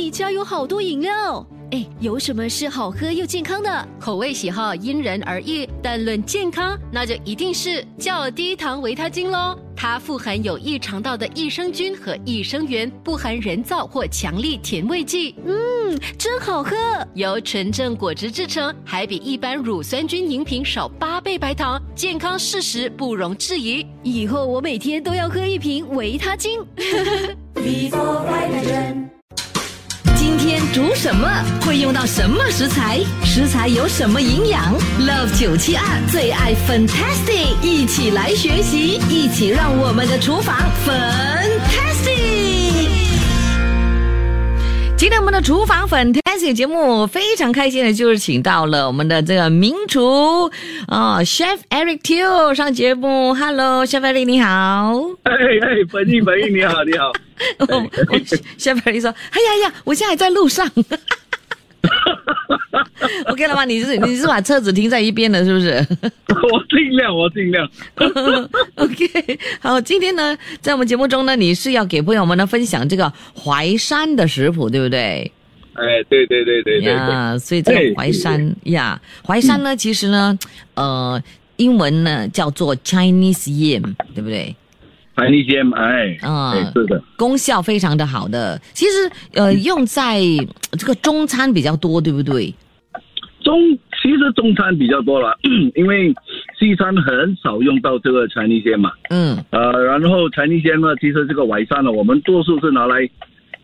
你家有好多饮料，哎，有什么是好喝又健康的？口味喜好因人而异，但论健康，那就一定是较低糖维他精喽。它富含有益肠道的益生菌和益生元，不含人造或强力甜味剂。嗯，真好喝。由纯正果汁制成，还比一般乳酸菌饮品少八倍白糖，健康事实不容置疑。以后我每天都要喝一瓶维他精。天煮什么？会用到什么食材？食材有什么营养？Love 九七二最爱 Fantastic，一起来学习，一起让我们的厨房 Fantastic。今天我们的厨房 Fantastic 节目非常开心的，就是请到了我们的这个名厨啊，Chef Eric Teo 上节目。Hello，Chef Eric 你好。哎哎，本意本意，你好你好。我我 Chef Eric 说：“哎呀呀，我现在还在路上。”OK 了吗？你是你是把车子停在一边的，是不是？我尽量，我尽量。OK，好，今天呢，在我们节目中呢，你是要给朋友们呢分享这个淮山的食谱，对不对？哎，对对对对对对。呀，所以这个淮山呀，淮山呢，其实呢，呃，英文呢叫做 Chinese yam，对不对？盘一些，哎，啊哎，是的，功效非常的好的，其实呃，用在这个中餐比较多，对不对？中其实中餐比较多了，因为西餐很少用到这个柴泥鲜嘛。嗯。呃，然后柴泥鲜呢，其实这个淮山呢，我们多数是拿来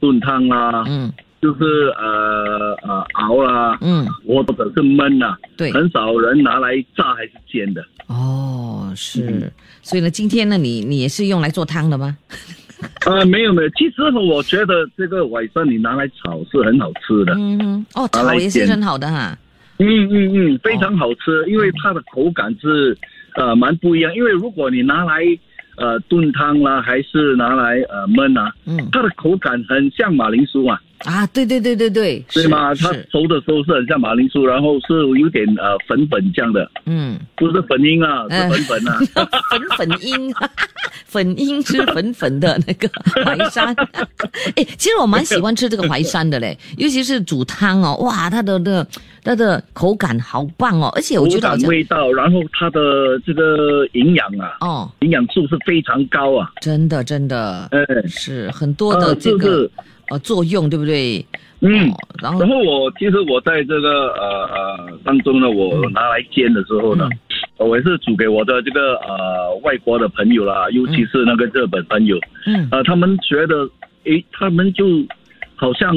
炖汤啊，嗯。就是呃呃熬啦，嗯，或者是焖啦，对，很少人拿来炸还是煎的。哦，是，所以呢，今天呢，你你也是用来做汤的吗？呃，没有没有，其实我觉得这个晚上你拿来炒是很好吃的。嗯，哦，炒也是很好的哈。嗯嗯嗯，非常好吃，因为它的口感是呃蛮不一样。因为如果你拿来呃炖汤啦，还是拿来呃焖啊，嗯它的口感很像马铃薯啊，啊，对对对对对，是对吗？它，熟的时候是很像马铃薯，然后是有点呃粉粉这样的，嗯，不是粉英啊，嗯是粉粉啊。粉粉英，粉英是粉粉的那个 淮山。哎，其实我蛮喜欢吃这个淮山的嘞，尤其是煮汤哦，哇，它的的它的口感好棒哦，而且我觉得好像味道，然后它的这个营养啊，哦，营养素是非常高啊。真的真的嗯是很多的呃这个是呃作用，对不对？嗯。哦，然后然后我其实我在这个呃呃当中呢，我嗯。拿来煎的时候呢，我也是煮给我的这个呃外国的朋友啦，尤其是那个日本朋友，嗯。呃，他们觉得，诶，他们就好像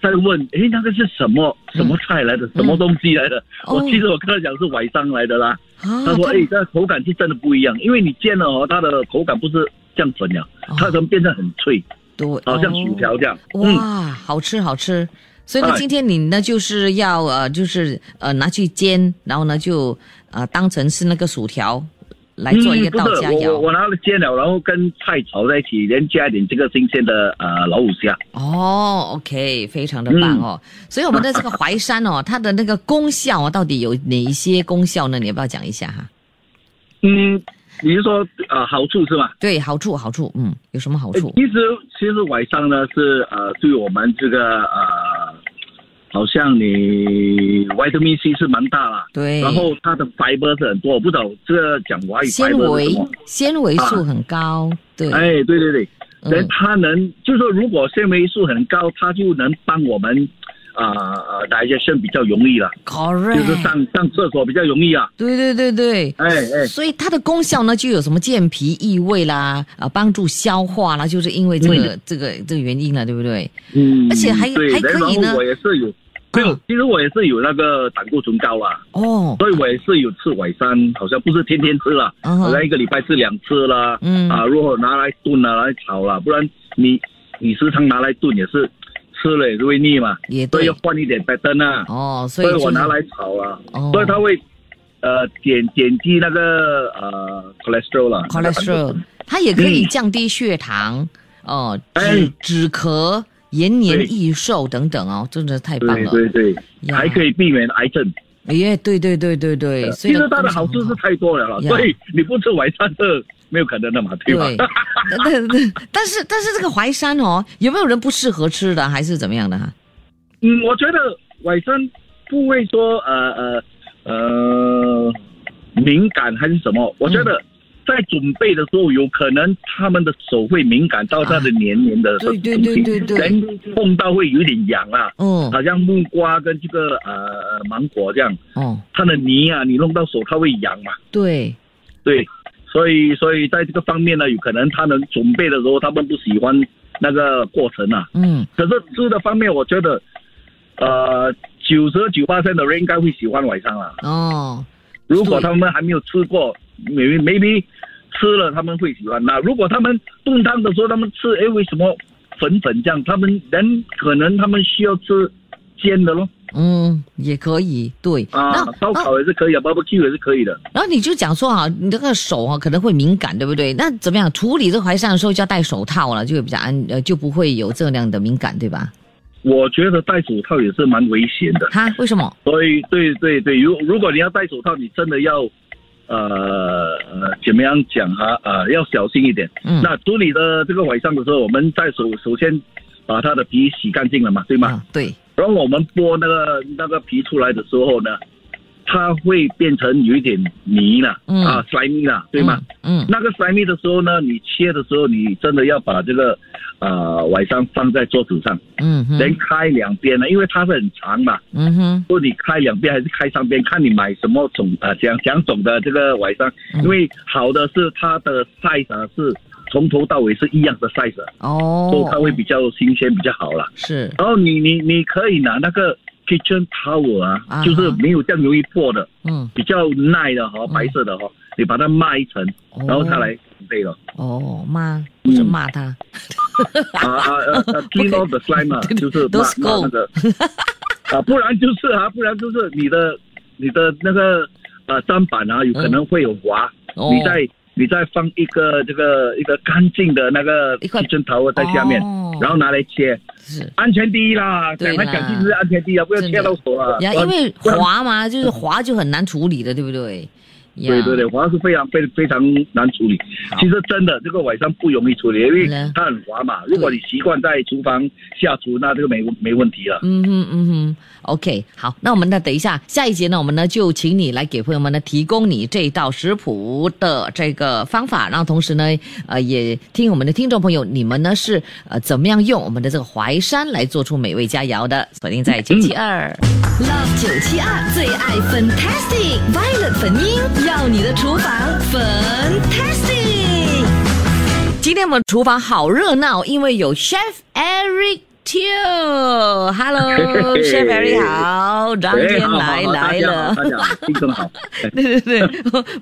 在问，诶，那个是什么什么菜来的，什么东西来的？我其实我跟他讲是淮山来的啦，啊他说，它诶，这口感是真的不一样，因为你煎了哦，它的口感不是降粉了，哦。它可能变得很脆，对，好像薯条这样。嗯。哇，好吃好吃。所以呢，哎今天你呢就是要呃，就是呃拿去煎，然后呢就呃当成是那个薯条来做一个道家肴。我我我拿了煎了，然后跟菜炒在一起，连加一点这个新鲜的呃老虎虾。哦，OK，非常的棒哦。嗯所以我们的这个淮山哦，它的那个功效啊，到底有哪一些功效呢？你要不要讲一下哈？嗯，你是说呃好处是吧？对，好处好处，嗯，有什么好处？呃其实其实晚上呢是呃对我们这个呃，好像你 vitamin C 是蛮大了，对，然后它的 fiber 是很多，我不知道这个讲华语纤维？纤维素很高，对，哎，对对对，嗯人它能就是说如果纤维素很高，它就能帮我们啊呃 digestion 比较容易了，，correct，就是上上厕所比较容易啊。对对对对，哎哎。所以它的功效呢，就有什么健脾益胃啦，啊，帮助消化啦，就是因为这个、这个这个原因了，对不对？嗯，而且还对还可以呢然后我也是有，没有，其实我也是有那个胆固醇高啦，哦，所以我也是有吃淮山，好像不是天天吃了，好像一个礼拜吃两次啦。嗯啊，如果拿来炖啊，拿来炒啦，不然你你时常拿来炖也是吃了也是会腻嘛，也对。所以要，换一点白灯啊，哦，所所以就是以我拿来炒啊，哦。所以它会呃减减低那个呃 cholesterol 啦 cholesterol，它也可以降低血糖，哦，止哎止咳、延年益寿等等哦，真的太棒了。对对，对。还可以避免癌症。哎耶，对对对对对，所以呢其实它的好处是太多了啦，呀。所以你不吃晚餐的，没有可能的嘛，对吧？对对对，但是但是这个淮山哦，有没有人不适合吃的，还是怎么样的哈？嗯，我觉得淮山不会说呃呃呃敏感还是什么，我觉得在准备的时候，有可能他们的手会敏感到它的黏黏的对对对对对，人碰到会有点痒啊。嗯好像木瓜跟这个呃芒果这样，哦，它的泥啊，你弄到手它会痒嘛。对，对，所以所以在这个方面呢，有可能他们准备的时候，他们不喜欢那个过程啊。嗯可是吃的方面，我觉得，呃，九十九八的人应该会喜欢晚上啊。哦，如果他们还没有吃过，maybe maybe 吃了他们会喜欢。那如果他们炖汤的时候他们吃，哎，为什么粉粉这样？他们人可能他们需要吃煎的咯。嗯，也可以，对。啊，烧烤也是可以啊，barbecue 也是可以的。然后你就讲说啊，你这个手啊可能会敏感，对不对？那怎么样处理这个淮山的时候就要戴手套了，就会比较安呃，就不会有这样的敏感，对吧？我觉得戴手套也是蛮危险的。哈，为什么？所以，对对对，如如果你要戴手套，你真的要，呃呃，怎么样讲哈？呃，要小心一点。嗯那处理的这个晚上的时候，我们在首首先把它的皮洗干净了嘛，对吗？啊，对，然后我们剥那个那个皮出来的时候呢，它会变成有一点泥了，嗯啊，slimy 了，对吗？嗯？嗯，那个 slimy 的时候呢，你切的时候，你真的要把这个呃晚上放在桌子上，嗯哼，连开两边呢，因为它是很长嘛。嗯哼，说你开两边还是开三边，看你买什么种啊，讲讲种的这个晚上，嗯因为好的是它的 size 啊是从头到尾是一样的 size，哦。所以，它会比较新鲜比较好啦。是，然后你你你可以拿那个 kitchen towel 啊，啊就是没有这样容易破的，嗯，比较耐的哈，白色的哈，你把它抹一层，哦。然后它来准备了。哦，抹不是骂它，啊啊呃呃，clean off the slime 就是 都是骂骂那个。啊，不然就是啊，不然就是你的你的那个呃砧板啊，有可能会有滑，哦。你再你再放一个这个一个干净的那个一块针头在下面，哦。然后拿来切，是。安全第一啦，对啦。讲来讲去就是安全第一啊，不要切到手啊，因为滑嘛，就是滑就很难处理的，对不对？呀对对对，滑是非常非非常难处理。其实真的这个晚上不容易处理，因为它很滑嘛。如果你习惯在厨房下厨，那这个没没问题了。嗯哼嗯哼，OK，好，那我们呢，等一下下一节呢，我们呢就请你来给朋友们呢提供你这道食谱的这个方法，然后同时呢，呃，也听我们的听众朋友，你们呢是呃怎么样用我们的这个淮山来做出美味佳肴的？锁定在九七二。Love 九七二最爱 Fantastic Violet 粉音，要你的厨房 Fantastic。今天我们厨房好热闹，因为有 Chef Eric Eric 好，张哎天来来了。对对对，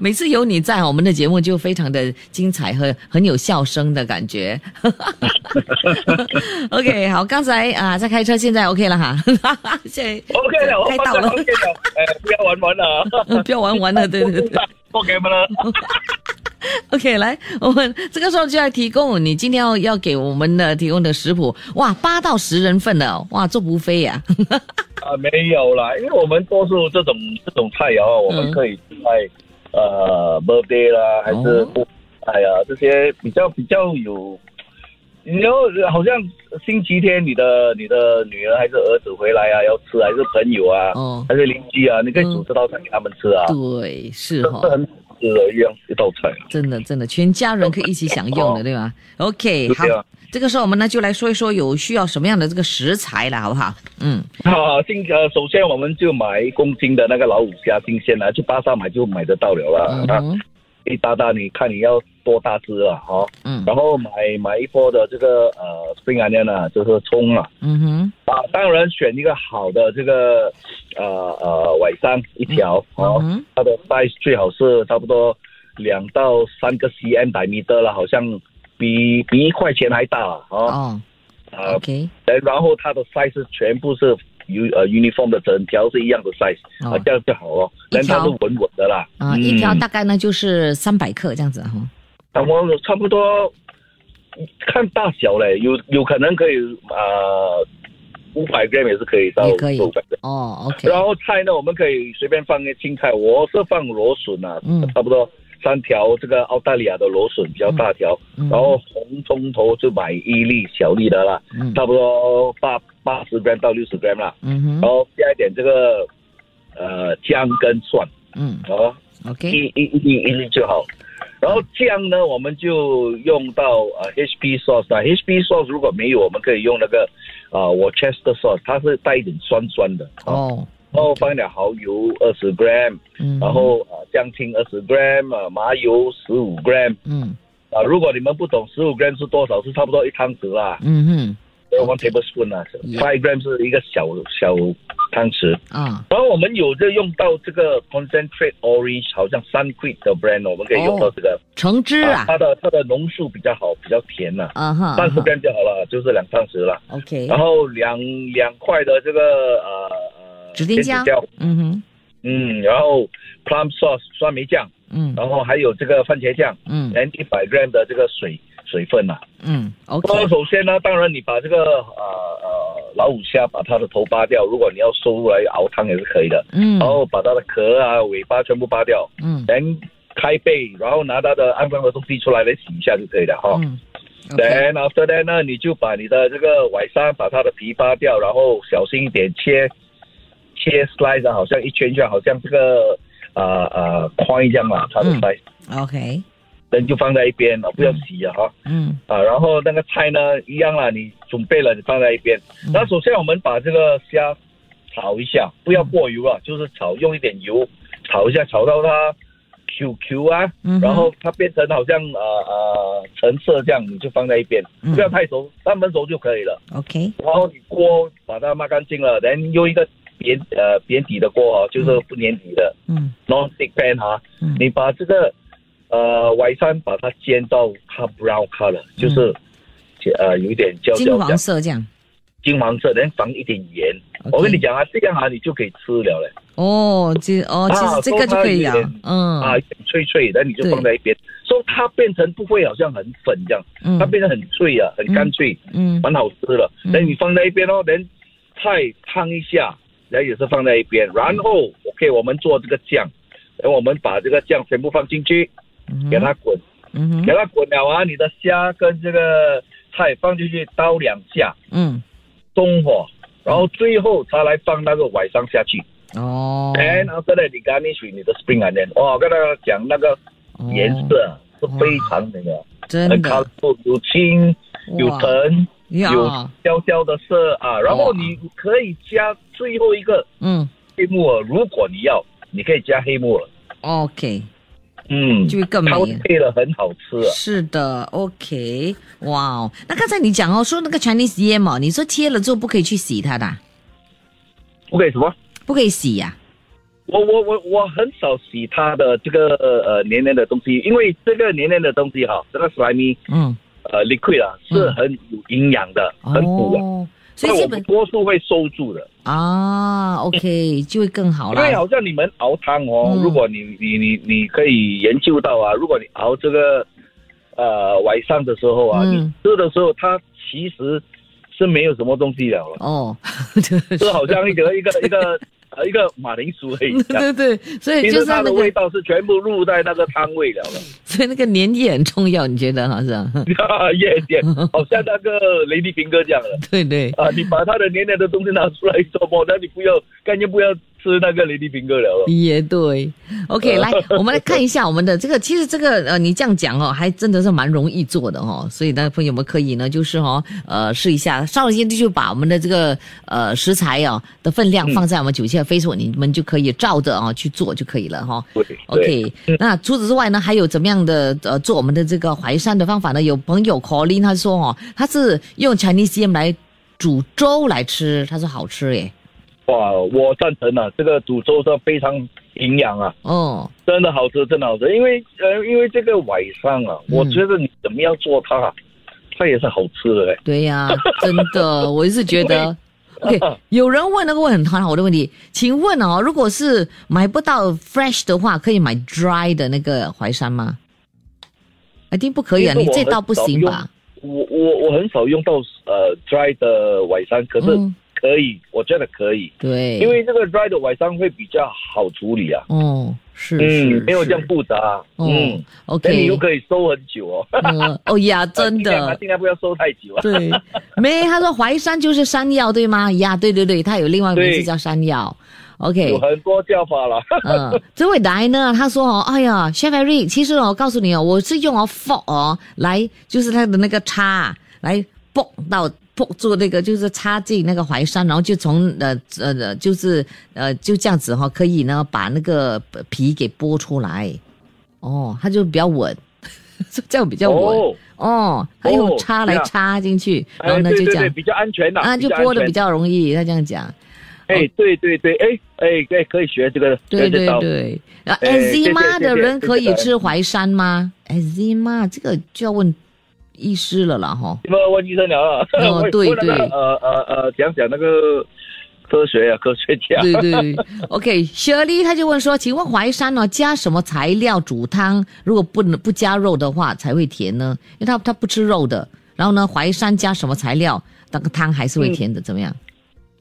每次有你在，我们的节目就非常的精彩和很有笑声的感觉。OK，好，刚才啊在开车，现在 OK 了哈。现在 OK 了，我开到了 OK 了，哎，不要玩玩了，不要玩玩了，对对对。，OK 吗了？OK，来，我们这个时候就要提供你今天要要给我们的提供的食谱，哇，八到十人份的哦，哇，做不飞呀、啊，没有啦，因为我们多数这种这种菜肴啊，我们可以在呃 birthday 啦，还是哦哎呀这些比较比较有，你要好像星期天你的你的女儿还是儿子回来啊，要吃还是朋友啊，哦，还是邻居啊，你可以煮这道菜给他们吃啊，对，是哈、吃的一样一道菜啊。真的真的，全家人可以一起享用的，对吧？OK，好这个时候我们呢就来说一说有需要什么样的这个食材了，好不好？嗯，好，新呃，首先我们就买一公斤的那个老虎虾，新鲜的，去巴萨买就买得到了啦。啊，嗯哼，一大大，你看你要多大只啊？哈、嗯。然后买买一波的这个呃 spring onion 啊，就是葱啊，嗯哼，啊，当然选一个好的这个呃呃尾山一条哦，它的 size 最好是差不多两到三个 cm 百米的了，好像比比一块钱还大了哦。哦啊，，OK，然后它的 size 全部是 u 呃 uniform 的，整条是一样的 size 啊哦，这样就好了，一条。人它是稳稳的啦。啊，嗯。一条大概呢就是三百克这样子哈。啊，我差不多看大小嘞，有有可能可以呃五百 gram 也是可以到五百。哦，OK，然后菜呢，我们可以随便放一些青菜，我是放螺笋啊，嗯。差不多三条这个澳大利亚的螺笋比较大条，嗯然后红葱头就买一粒小粒的啦，嗯。差不多八八十 gram 到六十 gram 啦，嗯哼，然后加一点这个呃姜跟蒜，嗯。哦，，OK，一一一粒一粒就好。然后酱呢，我们就用到呃 HP sauce 啊，HP sauce 如果没有，我们可以用那个啊、呃、Worcester sauce，它是带一点酸酸的，哦，哦，然后放一点蚝油二十 gram，嗯，然后啊酱青二十 gram，啊麻油十五 gram，嗯。啊如果你们不懂十五 gram 是多少，是差不多一汤匙啦，嗯哼，one tablespoon 啊 Yeah，five gram 是一个小小汤匙。啊，然后我们有就用到这个 concentrate orange，好像 Sunquid 的 brand，我们可以用到这个。橙汁啊，它的它的浓度比较好，比较甜呐、啊哈，三十 gram 就好了，就是两汤匙了。，OK，然后两两块的这个呃呃指定酱甜椒，嗯哼，嗯，然后 plum sauce 酸梅酱，嗯。然后还有这个番茄酱，嗯。连一百 gram 的这个水水分呐、嗯那么，OK，首先呢，当然你把这个呃呃老虎虾把它的头扒掉，如果你要收入来熬汤也是可以的。嗯。然后把它的壳啊、尾巴全部扒掉，嗯。等开背，然后拿它的肮脏的东西出来来洗一下就可以了哈。嗯，OK，Then after that 呢，你就把你的这个尾山把它的皮扒掉，然后小心一点切切 slice，啊好像一圈圈，好像这个啊啊宽一样嘛，它的嗯。size，OK，人就放在一边了，不要洗了哈。嗯啊，然后那个菜呢一样啦，你准备了你放在一边。嗯。那首先我们把这个虾炒一下，不要过油啊，就是炒用一点油炒一下，炒到它 QQ 啊，嗯哼。然后它变成好像呃呃橙色这样，你就放在一边，嗯。不要太熟，三分熟就可以了。，OK，然后你锅把它抹干净了，然后用一个扁呃扁底的锅哦，就是不粘底的嗯 non-stick pan 啊，嗯。你把这个呃尾山把它煎到它 brown color，就是、呃有一点焦金黄焦这样。色这样，金黄色，然后放一点盐。我跟你讲啊，这样啊你就可以吃了嘞。哦，这哦，其实这个就可以了。啊，嗯。啊，脆脆，然后你就放在一边，所以它变成不会好像很粉这样，嗯。它变得很脆啊，很干脆，嗯蛮好吃的。嗯。那、你放在一边哦，连菜烫一下，然后也是放在一边。然后 OK，我们做这个酱，然后我们把这个酱全部放进去，嗯给它滚，嗯给它滚了啊，你的虾跟这个菜放进去刀两下，嗯。中火，然后最后才来放那个晚上下去。哦，and after that 你 garnish 你的 spring onion，哇，我跟大家讲那个哦。颜色啊是非常那个，很真的。colorful，有青有橙。有，焦焦的色啊，然后你可以加最后一个嗯。黑木耳，如果你要，你可以加黑木耳，，OK，嗯，就会更美。它会配了很好吃啊。是的，OK，哇哦，那刚才你讲哦，说那个 Chinese yam 哦，你说切了之后不可以去洗它的啊，不可以什么？不可以洗呀、我我我我很少洗它的这个呃黏黏的东西，因为这个黏黏的东西哈，这个 slimy 嗯，呃 liquid 啊是很有营养的，很补的，哦，所以那我们多数会收住的。啊，OK，就会更好因为。好像你们熬汤哦，嗯。如果你你你你可以研究到啊，如果你熬这个呃晚上的时候啊，嗯。你吃的时候它其实是没有什么东西了。了，哦，这好像一个 一个一个呃一个马铃薯而已。对对，所以就是那个，它的味道是全部入在那个汤味了了，所以那个粘液很重要，你觉得好像？耶耶，好像那个雷迪平哥这样的对对，啊，你把他的黏黏的东西拿出来做么？那你不要，干脆不要吃那个雷迪平哥了了。也对。OK，来，我们来看一下我们的这个，其实这个呃，你这样讲哦，还真的是蛮容易做的哦。所以呢，朋友们可以呢，就是哦，呃，试一下，稍微先就把我们的这个呃食材哦的分量放在我们九七的 Facebook，你们就可以照着啊、去做就可以了哈、对对 OK，那除此之外呢，还有怎么样的呃做我们的这个淮山的方法呢？有朋友 Colin 他说哦，他是用 Chinese yam 来煮粥来吃，他说好吃耶。哇，我赞成啊，这个煮粥是非常营养啊。哦，真的好吃，真的好吃。因为呃，因为这个晚上啊，嗯我觉得你怎么样做它，啊它也是好吃的嘞。对呀、真的，我是觉得。OK，有人问那个问很很好的问题，请问哦，如果是买不到 fresh 的话，可以买 dry 的那个淮山吗？一定不可以啊，你这道不行吧？我我我很少用到呃 dry 的晚上，可是嗯可以，我觉得可以，对，因为这个 dry 的晚上会比较好处理啊。哦是嗯是，，没有这样复杂，哦嗯，那你，OK，又可以收很久哦，嗯哦 呀，真的。尽量不要收太久啊。对，没，他说淮山就是山药，对吗？呀，对对对，它有另外一个名字对叫山药。OK，有很多叫法了，嗯，这位来呢，他说哦，哎呀，Chef Eric，其实哦，我告诉你哦，我是用哦 fork 哦来，就是它的那个叉来剥到剥做那个，就是插进那个淮山，然后就从呃呃呃，就是呃就这样子哈、可以呢把那个皮给剥出来，哦，它就比较稳，这样比较稳。哦，哦，还用哦叉来插进去，然后哎，呢就这样。对对对，比较安全的啊，就剥的比较容易，他这样讲。哎，对对对，哎哎哎，可以学这个，对对对，然后哎谢谢 eczema 的人可以吃淮山吗？eczema 这个就要问医师了啦哈。你们问医生了啊？哦 对对呃呃呃，讲讲那个科学啊，科学家。对对，OK，Shirley 他就问说，请问淮山呢加什么材料煮汤？如果不能不加肉的话才会甜呢？因为他他不吃肉的。然后呢，淮山加什么材料，那个汤还是会甜的，怎么样？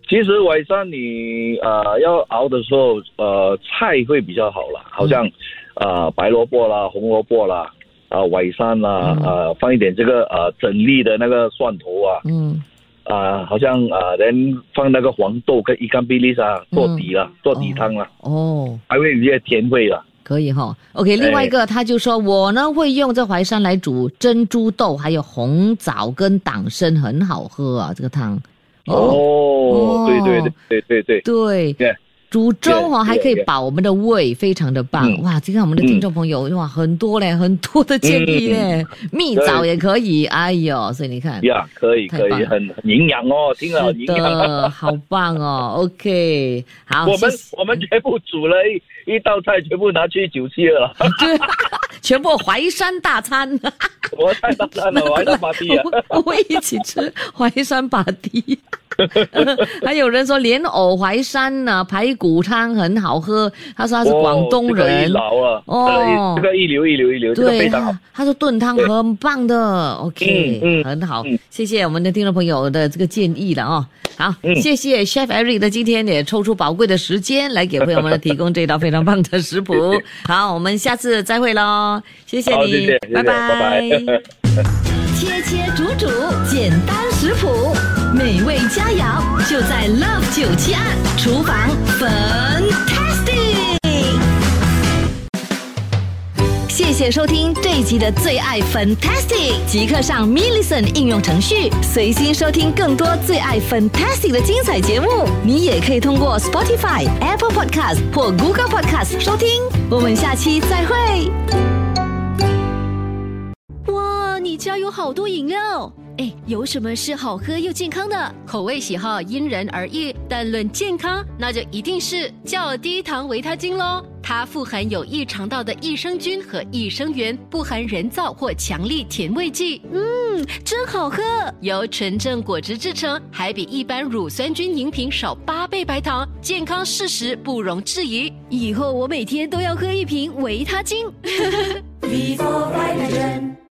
其实淮山你呃要熬的时候，呃菜会比较好啦，好像呃白萝卜啦、红萝卜啦。啊，淮山啦，嗯呃，放一点这个呃整粒的那个蒜头啊，嗯，啊、好像啊，人、放那个黄豆跟伊干比利沙做底啦，做底汤了，哦，还会有一些甜味了。可以哈。OK，另外一个他就说我呢会用这淮山来煮珍珠豆，还有红枣跟党参，很好喝啊，这个汤。哦，对对哦对对对对，对。对煮粥哈、Yeah, 还可以.保我们的胃，非常的棒、嗯哇！今天我们的听众朋友、哇，很多嘞，很多的建议嘞，蜜枣也可以，哎呦，所以你看，呀，可以可以，很很营养哦，听了营养。的，好棒哦，OK，好，我们我们全部煮了一一道菜，全部拿去酒席了。对，全部淮山大餐，我太大餐了，我还在马蒂啊。一起吃淮山把蹄。还有人说莲藕淮山呢、排骨汤很好喝，他说他是广东哦这个人一，啊，哦。这个一流一流一流，这个对，非常好。他。他说炖汤很棒的，OK，嗯嗯很好。嗯，谢谢我们的听众朋友的这个建议了哦。好，嗯。谢谢 Chef Eric 的今天也抽出宝贵的时间来给朋友们提供这道非常棒的食谱。好，我们下次再会喽，谢谢，你，谢谢，谢谢，拜。拜拜。切切煮煮，简单食谱，美味佳肴就在 Love 九七二厨房，Fantastic。谢谢收听这一集的最爱 Fantastic，即刻上 m i l l i c e n 应用程序，随心收听更多最爱 Fantastic 的精彩节目。你也可以通过 Spotify、Apple Podcast 或 Google Podcast 收听。我们下期再会。家有好多饮料，哎，有什么是好喝又健康的？口味喜好因人而异，但论健康，那就一定是较低糖维他精喽。它富含有益肠道的益生菌和益生元，不含人造或强力甜味剂。嗯，真好喝。由纯正果汁制成，还比一般乳酸菌饮品少八倍白糖，健康事实不容置疑。以后我每天都要喝一瓶维他精。Vivo Vitagen